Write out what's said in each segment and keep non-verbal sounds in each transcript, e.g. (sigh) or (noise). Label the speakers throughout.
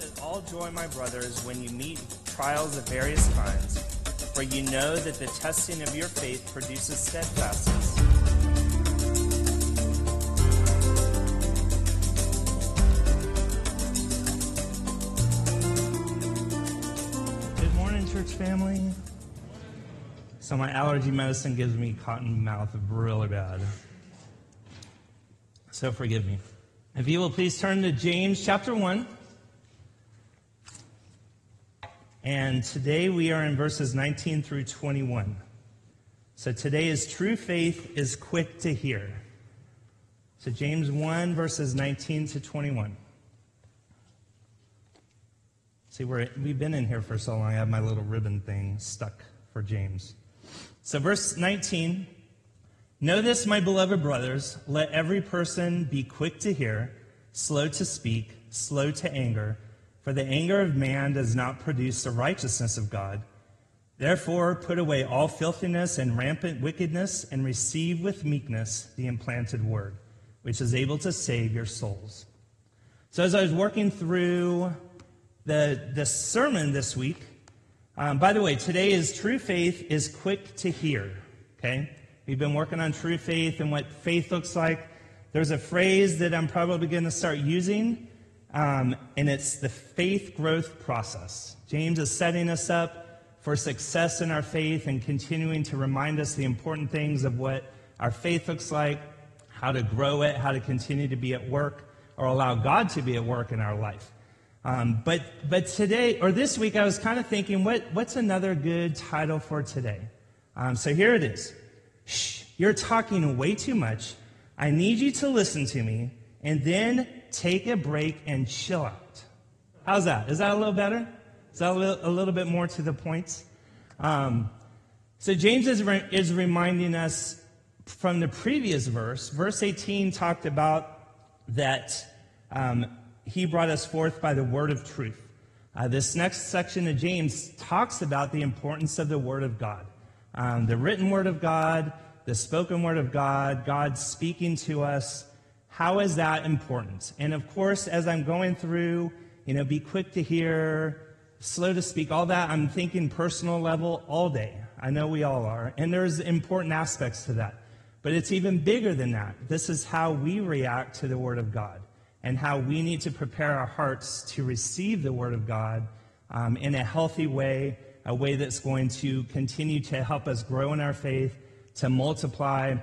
Speaker 1: it all joy, my brothers, when you meet trials of various kinds, for you know that the testing of your faith produces steadfastness. Good morning, church family. So, my allergy medicine gives me cotton mouth really bad. So, forgive me. If you will please turn to James chapter 1. And today we are in verses 19 through 21. So today is true faith is quick to hear. So James 1, verses 19 to 21. See, we're, we've been in here for so long, I have my little ribbon thing stuck for James. So, verse 19 Know this, my beloved brothers, let every person be quick to hear, slow to speak, slow to anger, for the anger of man does not produce the righteousness of God. Therefore, put away all filthiness and rampant wickedness, and receive with meekness the implanted word, which is able to save your souls. So, as I was working through the, the sermon this week. Um, by the way, today is true faith is quick to hear. Okay? We've been working on true faith and what faith looks like. There's a phrase that I'm probably going to start using, um, and it's the faith growth process. James is setting us up for success in our faith and continuing to remind us the important things of what our faith looks like, how to grow it, how to continue to be at work, or allow God to be at work in our life. Um, but, but today, or this week, I was kind of thinking, what, what's another good title for today? Um, so here it is. Shh, you're talking way too much. I need you to listen to me and then take a break and chill out. How's that? Is that a little better? Is that a little, a little bit more to the point? Um, so James is, re- is reminding us from the previous verse. Verse 18 talked about that um, he brought us forth by the word of truth. Uh, this next section of James talks about the importance of the word of God. Um, the written word of God, the spoken word of God, God speaking to us. How is that important? And of course, as I'm going through, you know, be quick to hear, slow to speak, all that, I'm thinking personal level all day. I know we all are. And there's important aspects to that. But it's even bigger than that. This is how we react to the word of God and how we need to prepare our hearts to receive the Word of God um, in a healthy way, a way that's going to continue to help us grow in our faith, to multiply,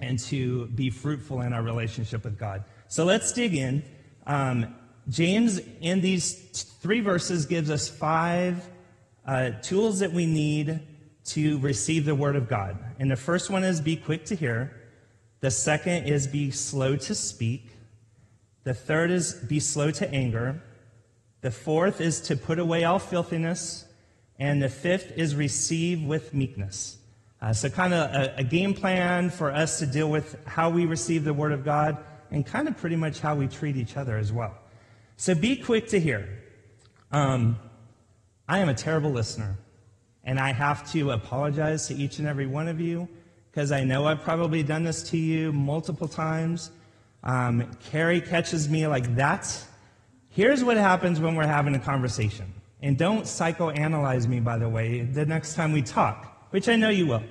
Speaker 1: and to be fruitful in our relationship with God. So let's dig in. Um, James, in these three verses, gives us five uh, tools that we need to receive the Word of God. And the first one is be quick to hear. The second is be slow to speak. The third is be slow to anger. The fourth is to put away all filthiness. And the fifth is receive with meekness. Uh, so, kind of a, a, game plan for us to deal with how we receive the Word of God and kind of pretty much how we treat each other as well. So, be quick to hear. Um, I am a terrible listener, and I have to apologize to each and every one of you because I know I've probably done this to you multiple times. Um, Carrie catches me like that. Here's what happens when we're having a conversation. And don't psychoanalyze me, by the way, the next time we talk, which I know you will.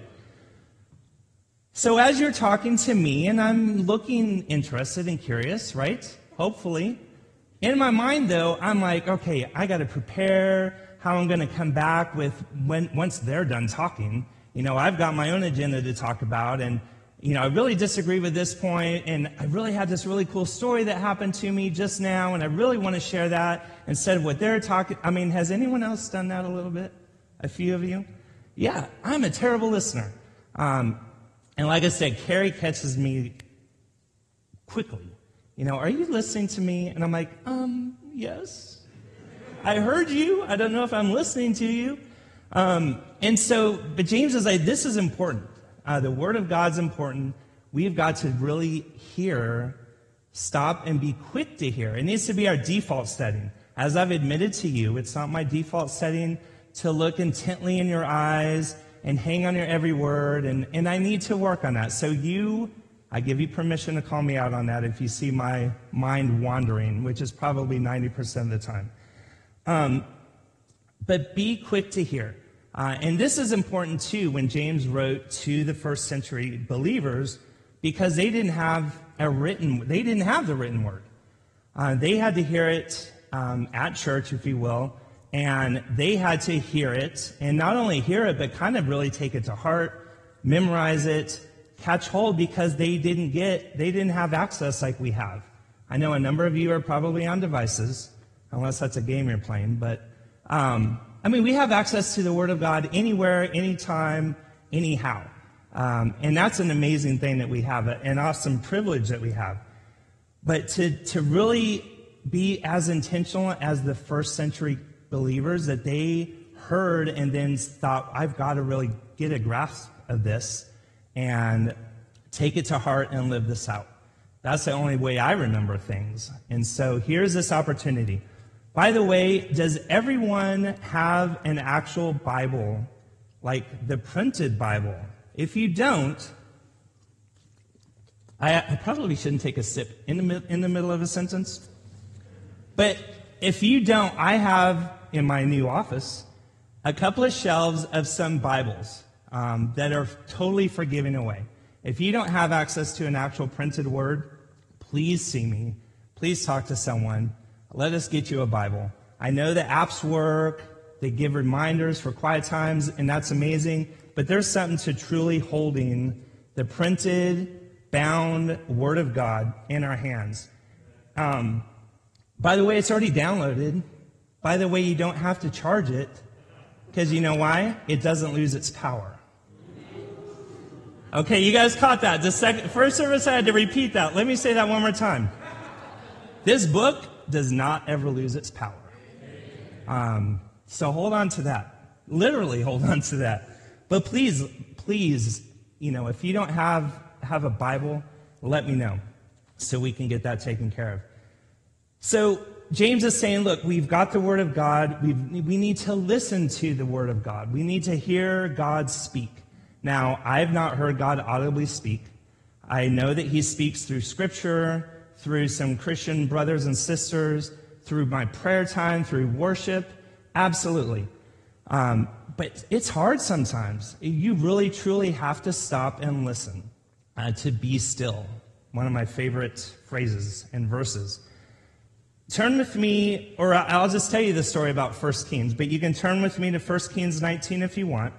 Speaker 1: So, as you're talking to me, and I'm looking interested and curious, right? Hopefully. In my mind, though, I'm like, okay, I got to prepare how I'm going to come back with when once they're done talking. You know, I've got my own agenda to talk about, and you know, I really disagree with this point, and I really have this really cool story that happened to me just now, and I really want to share that instead of what they're talking. I mean, has anyone else done that a little bit? A few of you? Yeah, I'm a terrible listener. Um, and like I said, Carrie catches me quickly. You know, are you listening to me? And I'm like, um, yes. I heard you. I don't know if I'm listening to you. Um, and so, but James is like, this is important. Uh, the Word of God's important. We've got to really hear, stop, and be quick to hear. It needs to be our default setting. As I've admitted to you, it's not my default setting to look intently in your eyes and hang on your every word, and, and I need to work on that. So, you, I give you permission to call me out on that if you see my mind wandering, which is probably 90% of the time. Um, but be quick to hear. Uh, and this is important too when James wrote to the first century believers because they didn't have a written, they didn't have the written word. Uh, they had to hear it um, at church, if you will, and they had to hear it, and not only hear it, but kind of really take it to heart, memorize it, catch hold because they didn't get, they didn't have access like we have. I know a number of you are probably on devices, unless that's a game you're playing, but um, I mean, we have access to the Word of God anywhere, anytime, anyhow. Um, and that's an amazing thing that we have, an awesome privilege that we have. But to, to really be as intentional as the first century believers that they heard and then thought, I've got to really get a grasp of this and take it to heart and live this out. That's the only way I remember things. And so here's this opportunity. By the way, does everyone have an actual Bible, like the printed Bible? If you don't, I, I probably shouldn't take a sip in the, in the middle of a sentence. But if you don't, I have in my new office a couple of shelves of some Bibles um, that are totally for giving away. If you don't have access to an actual printed word, please see me. Please talk to someone. Let us get you a Bible. I know the apps work, they give reminders for quiet times, and that's amazing, but there's something to truly holding the printed, bound Word of God in our hands. Um, by the way, it's already downloaded. By the way, you don't have to charge it because you know why? It doesn't lose its power. Okay, you guys caught that. The second, first service, I had to repeat that. Let me say that one more time. This book does not ever lose its power. Um, so hold on to that. Literally hold on to that. But please, please, you know, if you don't have, have a Bible, let me know so we can get that taken care of. So James is saying, look, we've got the Word of God. we we need to listen to the Word of God. We need to hear God speak. Now, I've not heard God audibly speak. I know that He speaks through Scripture, through some Christian brothers and sisters, through my prayer time, through worship. Absolutely. Um, but it's hard sometimes. You really, truly have to stop and listen, uh, to be still. One of my favorite phrases and verses. Turn with me, or I'll just tell you the story about 1 Kings, but you can turn with me to 1 Kings 19 if you want.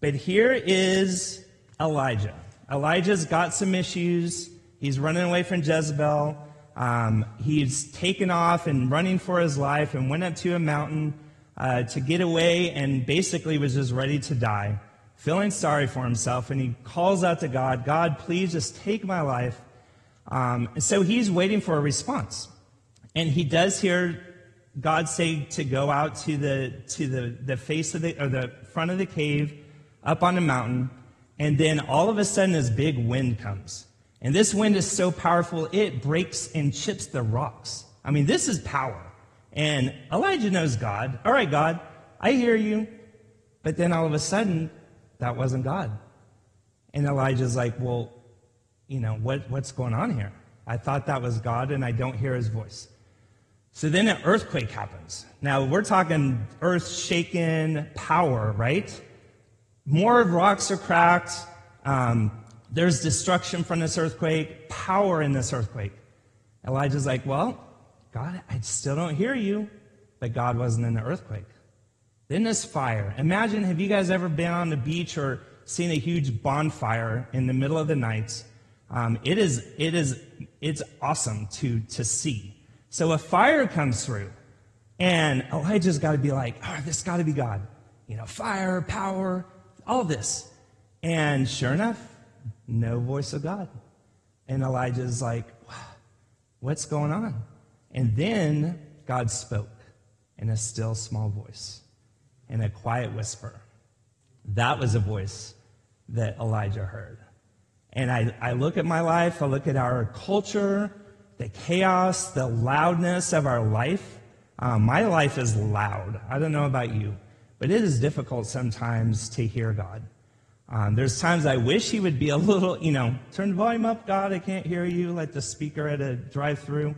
Speaker 1: But here is Elijah. Elijah's got some issues. He's running away from Jezebel. Um, he's taken off and running for his life and went up to a mountain uh, to get away and basically was just ready to die, feeling sorry for himself. And he calls out to God, God, please just take my life. Um, so he's waiting for a response. And he does hear God say to go out to the to the, the face of the or the front of the cave up on the mountain, and then all of a sudden this big wind comes. And this wind is so powerful it breaks and chips the rocks. I mean, this is power. And Elijah knows God. All right, God, I hear you. But then all of a sudden, that wasn't God. And Elijah's like, Well, you know, what, what's going on here? I thought that was God, and I don't hear his voice. So then an earthquake happens. Now we're talking earth shaken power, right? More rocks are cracked. Um, there's destruction from this earthquake, power in this earthquake. Elijah's like, Well, God, I still don't hear you. But God wasn't in the earthquake. Then this fire. Imagine, have you guys ever been on the beach or seen a huge bonfire in the middle of the night? Um, it is, it is, it's awesome to, to see. So a fire comes through, and Elijah's got to be like, oh, this got to be God. You know, fire, power, all this. And sure enough, no voice of God. And Elijah's like, what's going on? And then God spoke in a still small voice, in a quiet whisper. That was a voice that Elijah heard. And I, I look at my life, I look at our culture, the chaos, the loudness of our life. Um, my life is loud. I don't know about you, but it is difficult sometimes to hear God. Um, there's times I wish He would be a (laughs) little, you know, turn the volume up, God, I can't hear you, like the speaker at a drive through.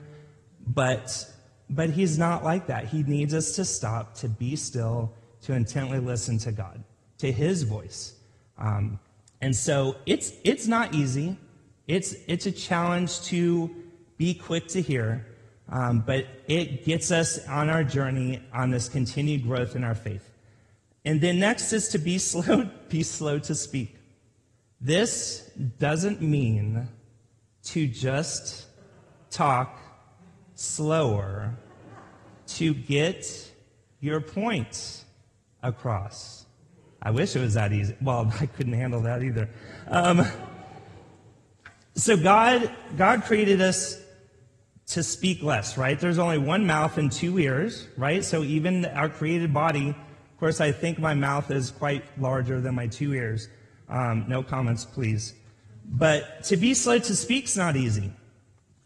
Speaker 1: But but he's not like that. He needs us to stop, to be still, to intently listen to God, to his voice. Um, and so it's, it's not easy. It's, it's a challenge to be quick to hear, um, but it gets us on our journey on this continued growth in our faith. And then next is to be (laughs) slow, be slow to speak. This doesn't mean to just talk slower to get your point across. I wish it was that easy. Well, (laughs) I couldn't handle that either. Um, so God, God created us to speak less, right? There's only one mouth and two ears, right? So even our created body, of course, I think my mouth is quite larger than my two ears. Um, no comments, please. But to be slow to speak is not easy.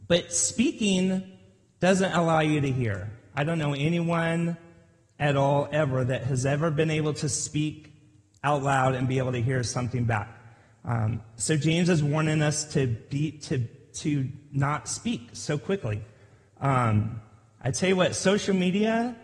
Speaker 1: But speaking doesn't allow you to hear. I don't know anyone at all ever that has ever been able to speak out loud and be able to hear something back. Um, so James is warning us to be to to not speak so quickly. Um, I tell you what, social media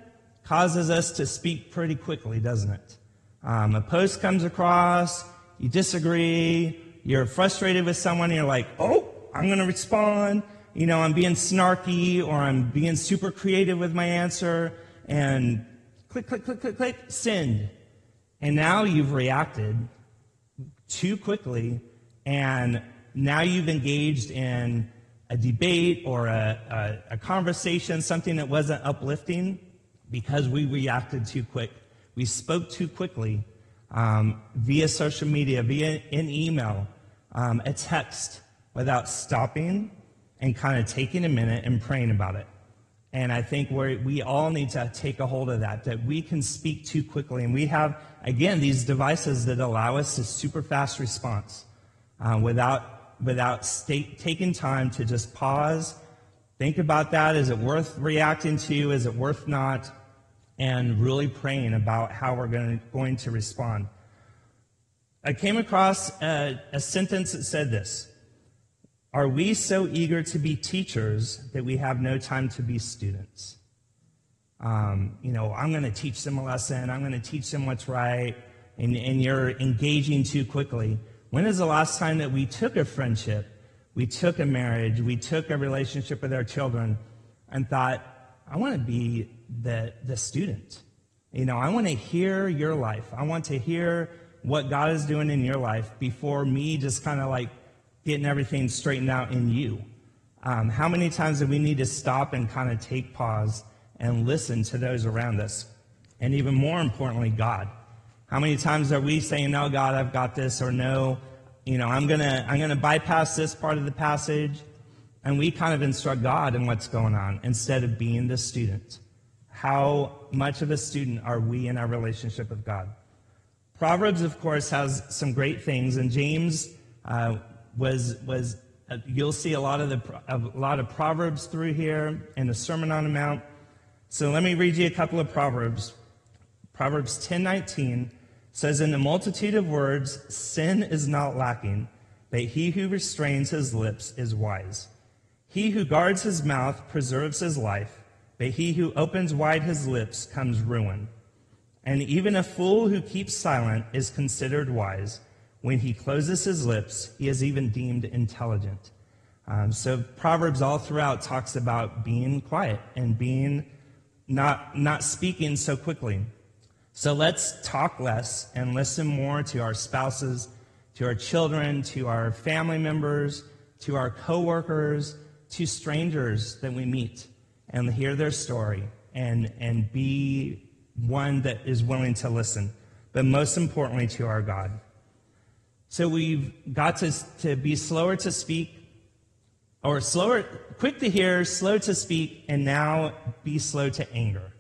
Speaker 1: causes us to speak pretty quickly, doesn't it? Um, a post comes across, you disagree, you're frustrated with someone, and you're like, oh, I'm going to respond. You know, I'm being snarky or I'm being super creative with my answer, and click, click, click, click, click, send. And now you've reacted too quickly, and now you've engaged in a debate or a, a, a, conversation, something that wasn't uplifting because we reacted too quick. We spoke too quickly um, via social media, via an email, um, a text, without stopping and kind of taking a minute and praying about it. And I think we we all need to take a hold of that, that we can speak too quickly. And we have, again, these devices that allow us a super fast response uh, without without state, taking time to just pause, think about that. Is it worth reacting to? Is it worth not? And really praying about how we're going to, going to respond. I came across a, a sentence that said this Are we so eager to be teachers that we have no time to be students? Um, you know, I'm going to teach them a lesson, I'm going to teach them what's right, and, and you're engaging too quickly. When is the last time that we took a friendship, we took a marriage, we took a relationship with our children and thought, I want to be the, the student. You know, I want to hear your life. I want to hear what God is doing in your life before me just kind of like getting everything straightened out in you. Um, how many times do we need to stop and kind of take pause and listen to those around us? And even more importantly, God. How many times are we saying, "No, God, I've got this," or "No, you know, I'm gonna I'm gonna bypass this part of the passage," and we kind of instruct God in what's going on instead of being the student. How much of a student are we in our relationship with God? Proverbs, of course, has some great things, and James uh, was was uh, you'll see a lot of the a lot of proverbs through here in the Sermon on the Mount. So let me read you a couple of proverbs. Proverbs 10:19 says, In the multitude of words, sin is not lacking, but he who restrains his lips is wise. He who guards his mouth preserves his life, but he who opens wide his lips comes ruin. And even a fool who keeps silent is considered wise. When he closes his lips, he is even deemed intelligent. Um, so Proverbs all throughout talks about being quiet and being not, not speaking so quickly. So let's talk less and listen more to our spouses, to our children, to our family members, to our coworkers, to strangers that we meet and hear their story and, and be one that is willing to listen, but most importantly to our God. So we've got to, to be slower to speak, or slower, quick to hear, slow to speak, and now be slow to anger.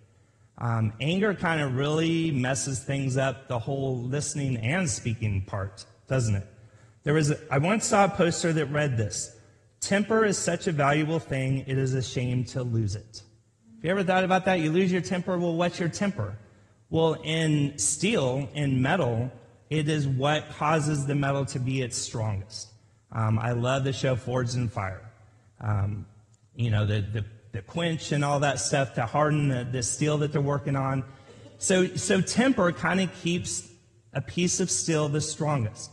Speaker 1: Um, anger kind of really messes things up, the whole listening and speaking part, doesn't it? There was a, I once saw a poster that read this Temper is such a valuable thing, it is a shame to lose it. Have you ever thought about that? You lose your temper, well, what's your temper? Well, in steel, in metal, it is what causes the metal to be its strongest. Um, I love the show Forged in Fire. Um, you know, the, the the quench and all that stuff to harden the, the steel that they're working on. So, so temper kind of keeps a piece of steel the strongest.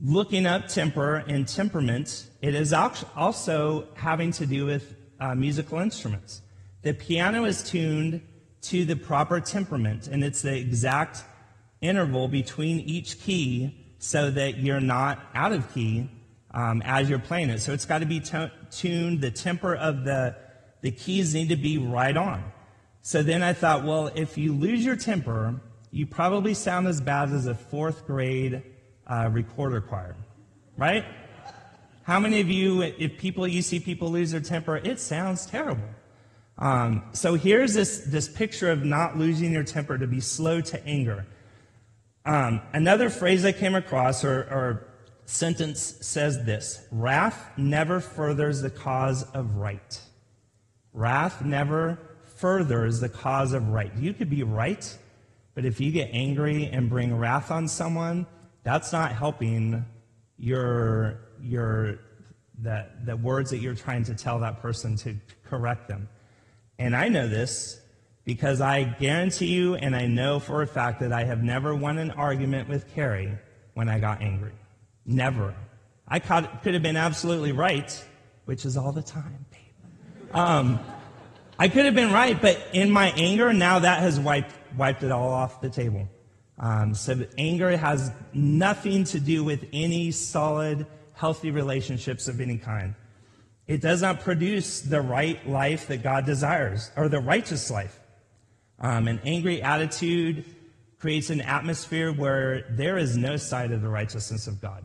Speaker 1: Looking up temper and temperament, it is also having to do with uh, musical instruments. The piano is tuned to the proper temperament, and it's the exact interval between each key so that you're not out of key um, as you're playing it. So it's got to be tuned. The temper of the, the keys need to be right on. So then I thought, well, if you lose your temper, you probably sound as bad as a fourth grade uh, recorder choir, right? How many of you, if people you see people lose their temper, it sounds terrible. Um, so here's this, this picture of not losing your temper to be slow to anger. Um, another phrase I came across or, or sentence says this Wrath never furthers the cause of right. Wrath never furthers the cause of right. You could be right, but if you get angry and bring wrath on someone, that's not helping your, your, the, the words that you're trying to tell that person to correct them. And I know this because I guarantee you, and I know for a fact that I have never won an argument with Carrie when I got angry. Never. I could have been absolutely right, which is all the time. Um, I could have been right, but in my anger, now that has wiped, wiped it all off the table. Um, so anger has nothing to do with any solid, healthy relationships of any kind. It does not produce the right life that God desires, or the righteous life. Um, an angry attitude creates an atmosphere where there is no sight of the righteousness of God.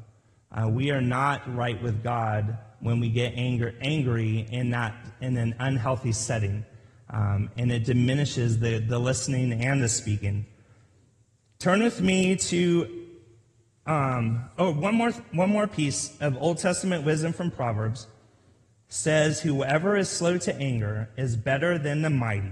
Speaker 1: Uh, we are not right with God when we get anger, angry in, that, in an unhealthy setting. Um, and it diminishes the, the listening and the speaking. Turn with me to um, oh, one more, one more piece of Old Testament wisdom from Proverbs says, Whoever is slow to anger is better than the mighty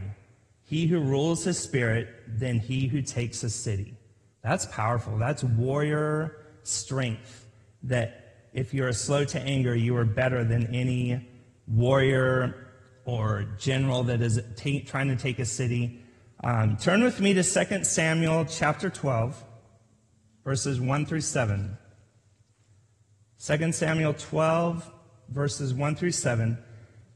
Speaker 1: he who rules his spirit than he who takes a city. That's powerful. That's warrior strength. That if you're slow to anger, you are better than any warrior or general that is trying to take a city. Um, turn with me to 2 Samuel chapter 12, verses 1 through 7. 2 Samuel 12, verses 1 through 7.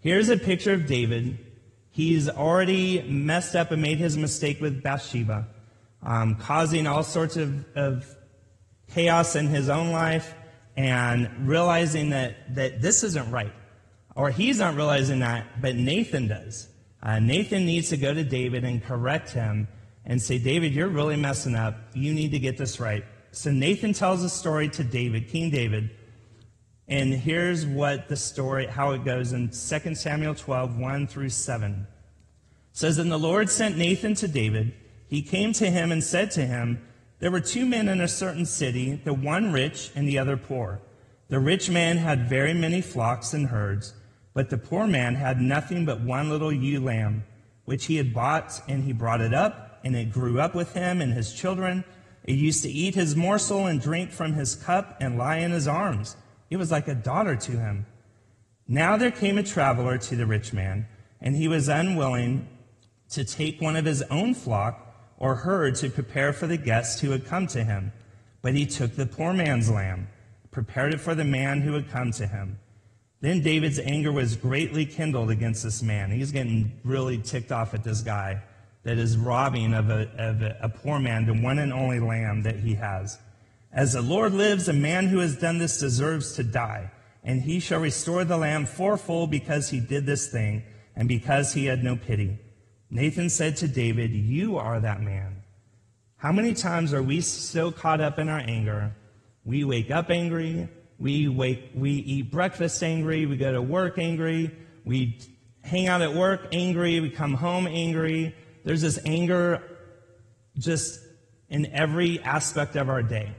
Speaker 1: Here's a picture of David He's already messed up and made his mistake with Bathsheba, um, causing all sorts of, of chaos in his own life and realizing that, that this isn't right. Or he's not realizing that, but Nathan does. Uh, Nathan needs to go to David and correct him and say, David, you're really messing up. You need to get this right. So Nathan tells a story to David, King David, and here's what the story, how it goes in 2 Samuel 12, 1 through 7. It says, And the Lord sent Nathan to David. He came to him and said to him, There were two men in a certain city, the one rich and the other poor. The rich man had very many flocks and herds, but the poor man had nothing but one little ewe lamb, which he had bought, and he brought it up, and it grew up with him and his children. It used to eat his morsel and drink from his cup and lie in his arms. It was like a daughter to him. Now there came a traveler to the rich man, and he was unwilling to take one of his own flock or herd to prepare for the guest who had come to him. But he took the poor man's lamb, prepared it for the man who had come to him. Then David's anger was greatly kindled against this man. He's getting really ticked off at this guy that is robbing of a, of a, a poor man the one and only lamb that he has. As the Lord lives, a man who has done this deserves to die, and he shall restore the lamb fourfold because he did this thing, and because he had no pity. Nathan said to David, You are that man. How many times are we so caught up in our anger? We wake up angry, we wake we eat breakfast angry, we go to work angry, we hang out at work angry, we come home angry. There's this anger just in every aspect of our day.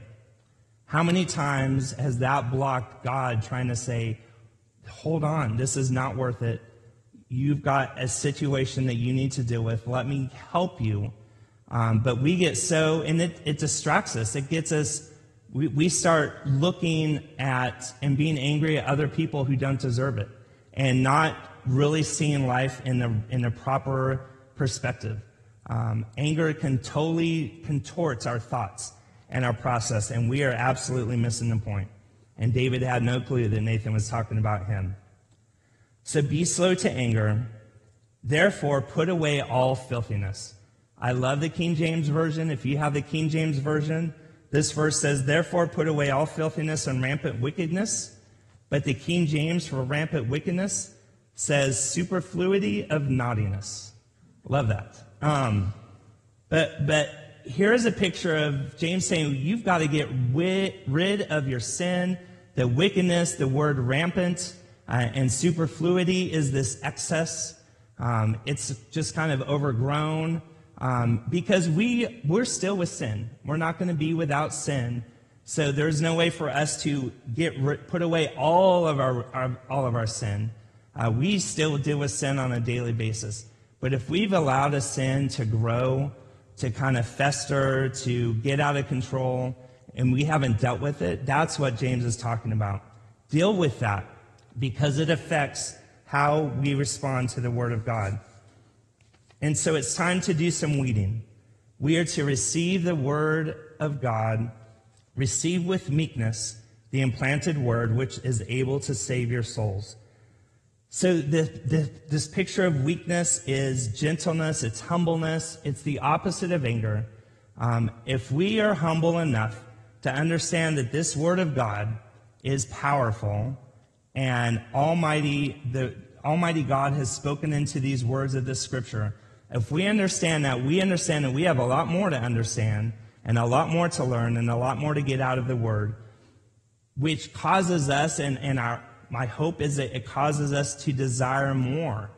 Speaker 1: How many times has that blocked God trying to say, hold on, this is not worth it. You've got a situation that you need to deal with. Let me help you. Um, but we get so, and it, it distracts us. It gets us, we, we start looking at and being angry at other people who don't deserve it and not really seeing life in the, in the proper perspective. Um, anger can totally contort our thoughts and our process, and we are absolutely missing the point. And David had no clue that Nathan was talking about him. So be slow to anger. Therefore, put away all filthiness. I love the King James Version. If you have the King James Version, this verse says, Therefore, put away all filthiness and rampant wickedness. But the King James for rampant wickedness says superfluity of naughtiness. Love that. Um, but, but here is a picture of James saying, You've got to get rid of your sin, the wickedness, the word rampant, uh, and superfluity is this excess. Um, it's just kind of overgrown um, because we, we're still with sin. We're not going to be without sin. So there's no way for us to get put away all of our, our all of our sin. Uh, we still deal with sin on a daily basis. But if we've allowed a sin to grow, to kind of fester, to get out of control, and we haven't dealt with it, that's what James is talking about. Deal with that because it affects how we respond to the Word of God. And so it's time to do some weeding. We are to receive the Word of God, receive with meekness the implanted Word, which is able to save your souls. So the, the, this picture of weakness is gentleness, it's humbleness, it's the opposite of anger. Um, if we are humble enough to understand that this word of God is powerful and Almighty, the Almighty God has spoken into these words of this scripture, if we understand that, we understand that we have a lot more to understand and a lot more to learn and a lot more to get out of the word, which causes us and, and our my hope is that it causes us to desire more.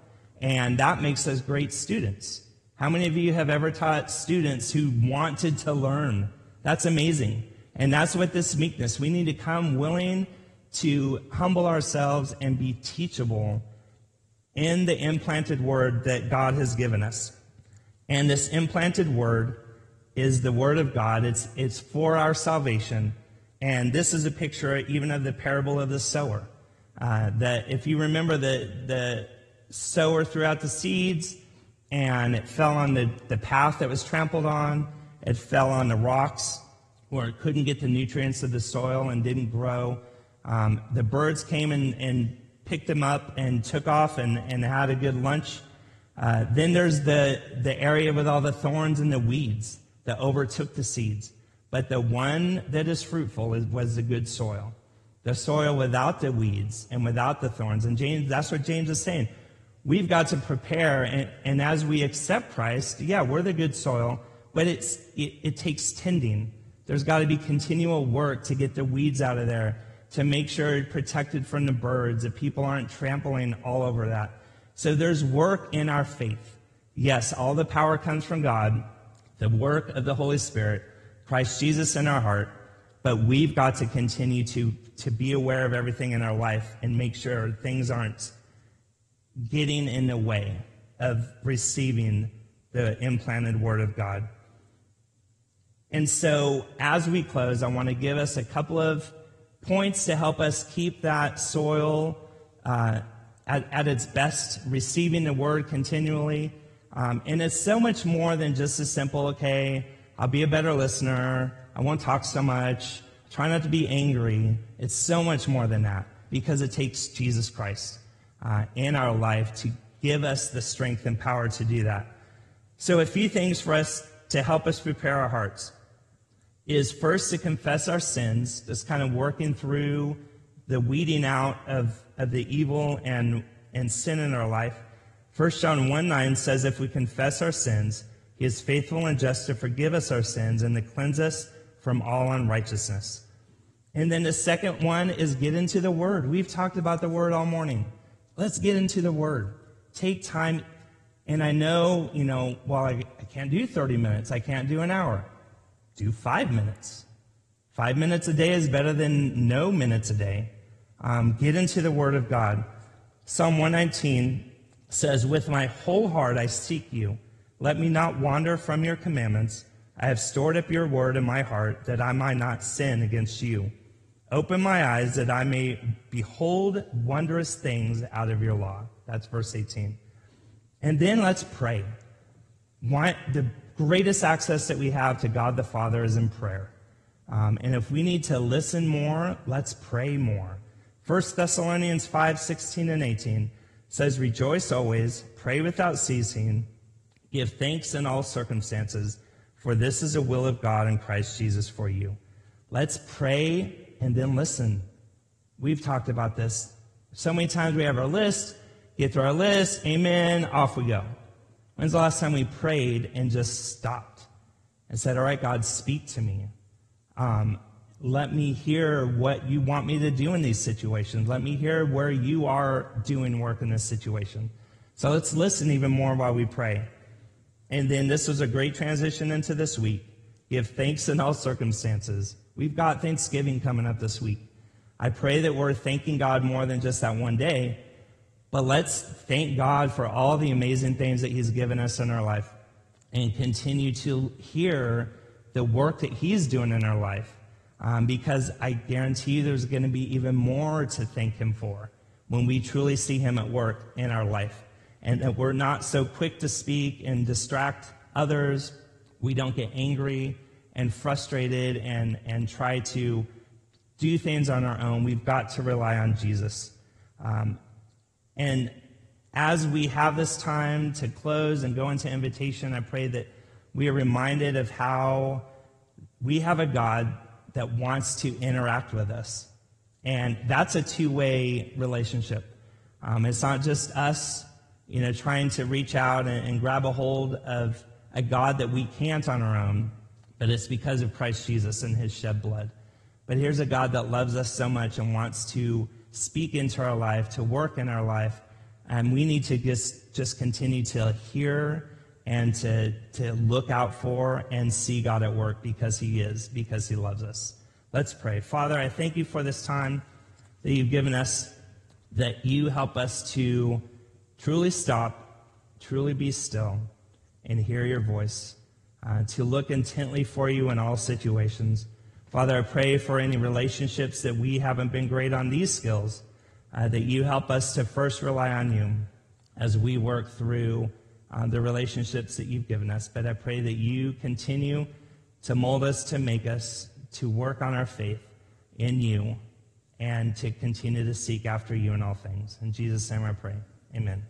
Speaker 1: And that makes us great students. How many of you have ever taught students who wanted to learn? That's amazing. And that's what this meekness, we need to come willing to humble ourselves and be teachable in the implanted word that God has given us. And this implanted word is the word of God. It's, it's for our salvation. And this is a picture even of the parable of the sower. Uh, that if you remember the, the sower threw out the seeds and it fell on the, the path that was trampled on, it fell on the rocks where it couldn't get the nutrients of the soil and didn't grow. Um, the birds came and, and picked them up and took off and, and had a good lunch. Uh, then there's the, the area with all the thorns and the weeds that overtook the seeds. But the one that is fruitful is, was the good soil the soil without the weeds and without the thorns. And James, that's what James is saying. We've got to prepare, and, and as we accept Christ, yeah, we're the good soil, but it's, it, it takes tending. There's got to be continual work to get the weeds out of there, to make sure it's protected from the birds, that people aren't trampling all over that. So there's work in our faith. Yes, all the power comes from God, the work of the Holy Spirit, Christ Jesus in our heart, but we've got to continue to, to be aware of everything in our life and make sure things aren't getting in the way of receiving the implanted Word of God. And so, as we close, I want to give us a couple of points to help us keep that soil uh, at, at, its best, receiving the Word continually. Um, and it's so much more than just a simple, okay, I'll be a better listener. I won't talk so much. Try not to be angry. It's so much more than that because it takes Jesus Christ uh, in our life to give us the strength and power to do that. So, a few things for us to help us prepare our hearts is first to confess our sins, just kind of working through the weeding out of, of the evil and, and sin in our life. 1 John 1 9 says, If we confess our sins, he is faithful and just to forgive us our sins and to cleanse us from all unrighteousness. And then the second one is get into the Word. We've talked about the Word all morning. Let's get into the Word. Take time. And I know, you know, while I, I can't do 30 minutes, I can't do an hour. Do five minutes. Five minutes a day is better than no minutes a day. Um, get into the Word of God. Psalm 119 says, With my whole heart I seek you. Let me not wander from your commandments. I have stored up your word in my heart that I might not sin against you. Open my eyes that I may behold wondrous things out of your law. That's verse 18. And then let's pray. Why, the greatest access that we have to God the Father is in prayer. Um, and if we need to listen more, let's pray more. 1 Thessalonians 5 16 and 18 says, Rejoice always, pray without ceasing, give thanks in all circumstances, for this is the will of God in Christ Jesus for you. Let's pray and then listen. We've talked about this. So many times we have our list, get through our list, amen, off we go. When's the last time we prayed and just stopped and said, All right, God, speak to me? Um, let me hear what you want me to do in these situations. Let me hear where you are doing work in this situation. So let's listen even more while we pray. And then this was a great transition into this week. Give thanks in all circumstances. We've got Thanksgiving coming up this week. I pray that we're thanking God more than just that one day, but let's thank God for all the amazing things that He's given us in our life and continue to hear the work that He's doing in our life. Um, because I guarantee you there's going to be even more to thank Him for when we truly see Him at work in our life. And that we're not so quick to speak and distract others. We don't get angry and frustrated and, and try to do things on our own. We've got to rely on Jesus. Um, and as we have this time to close and go into invitation, I pray that we are reminded of how we have a God that wants to interact with us. And that's a two way relationship. Um, it's not just us, you know, trying to reach out and, and grab a hold of a God that we can't on our own, but it's because of Christ Jesus and his shed blood. But here's a God that loves us so much and wants to speak into our life, to work in our life. And we need to just, just continue to hear and to, to look out for and see God at work because He is, because He loves us. Let's pray. Father, I thank you for this time that you've given us, that you help us to truly stop, truly be still, and hear your voice, uh, to look intently for you in all situations. Father, I pray for any relationships that we haven't been great on these skills, uh, that you help us to first rely on you as we work through uh, the relationships that you've given us. But I pray that you continue to mold us, to make us, to work on our faith in you, and to continue to seek after you in all things. In Jesus' name I pray. Amen.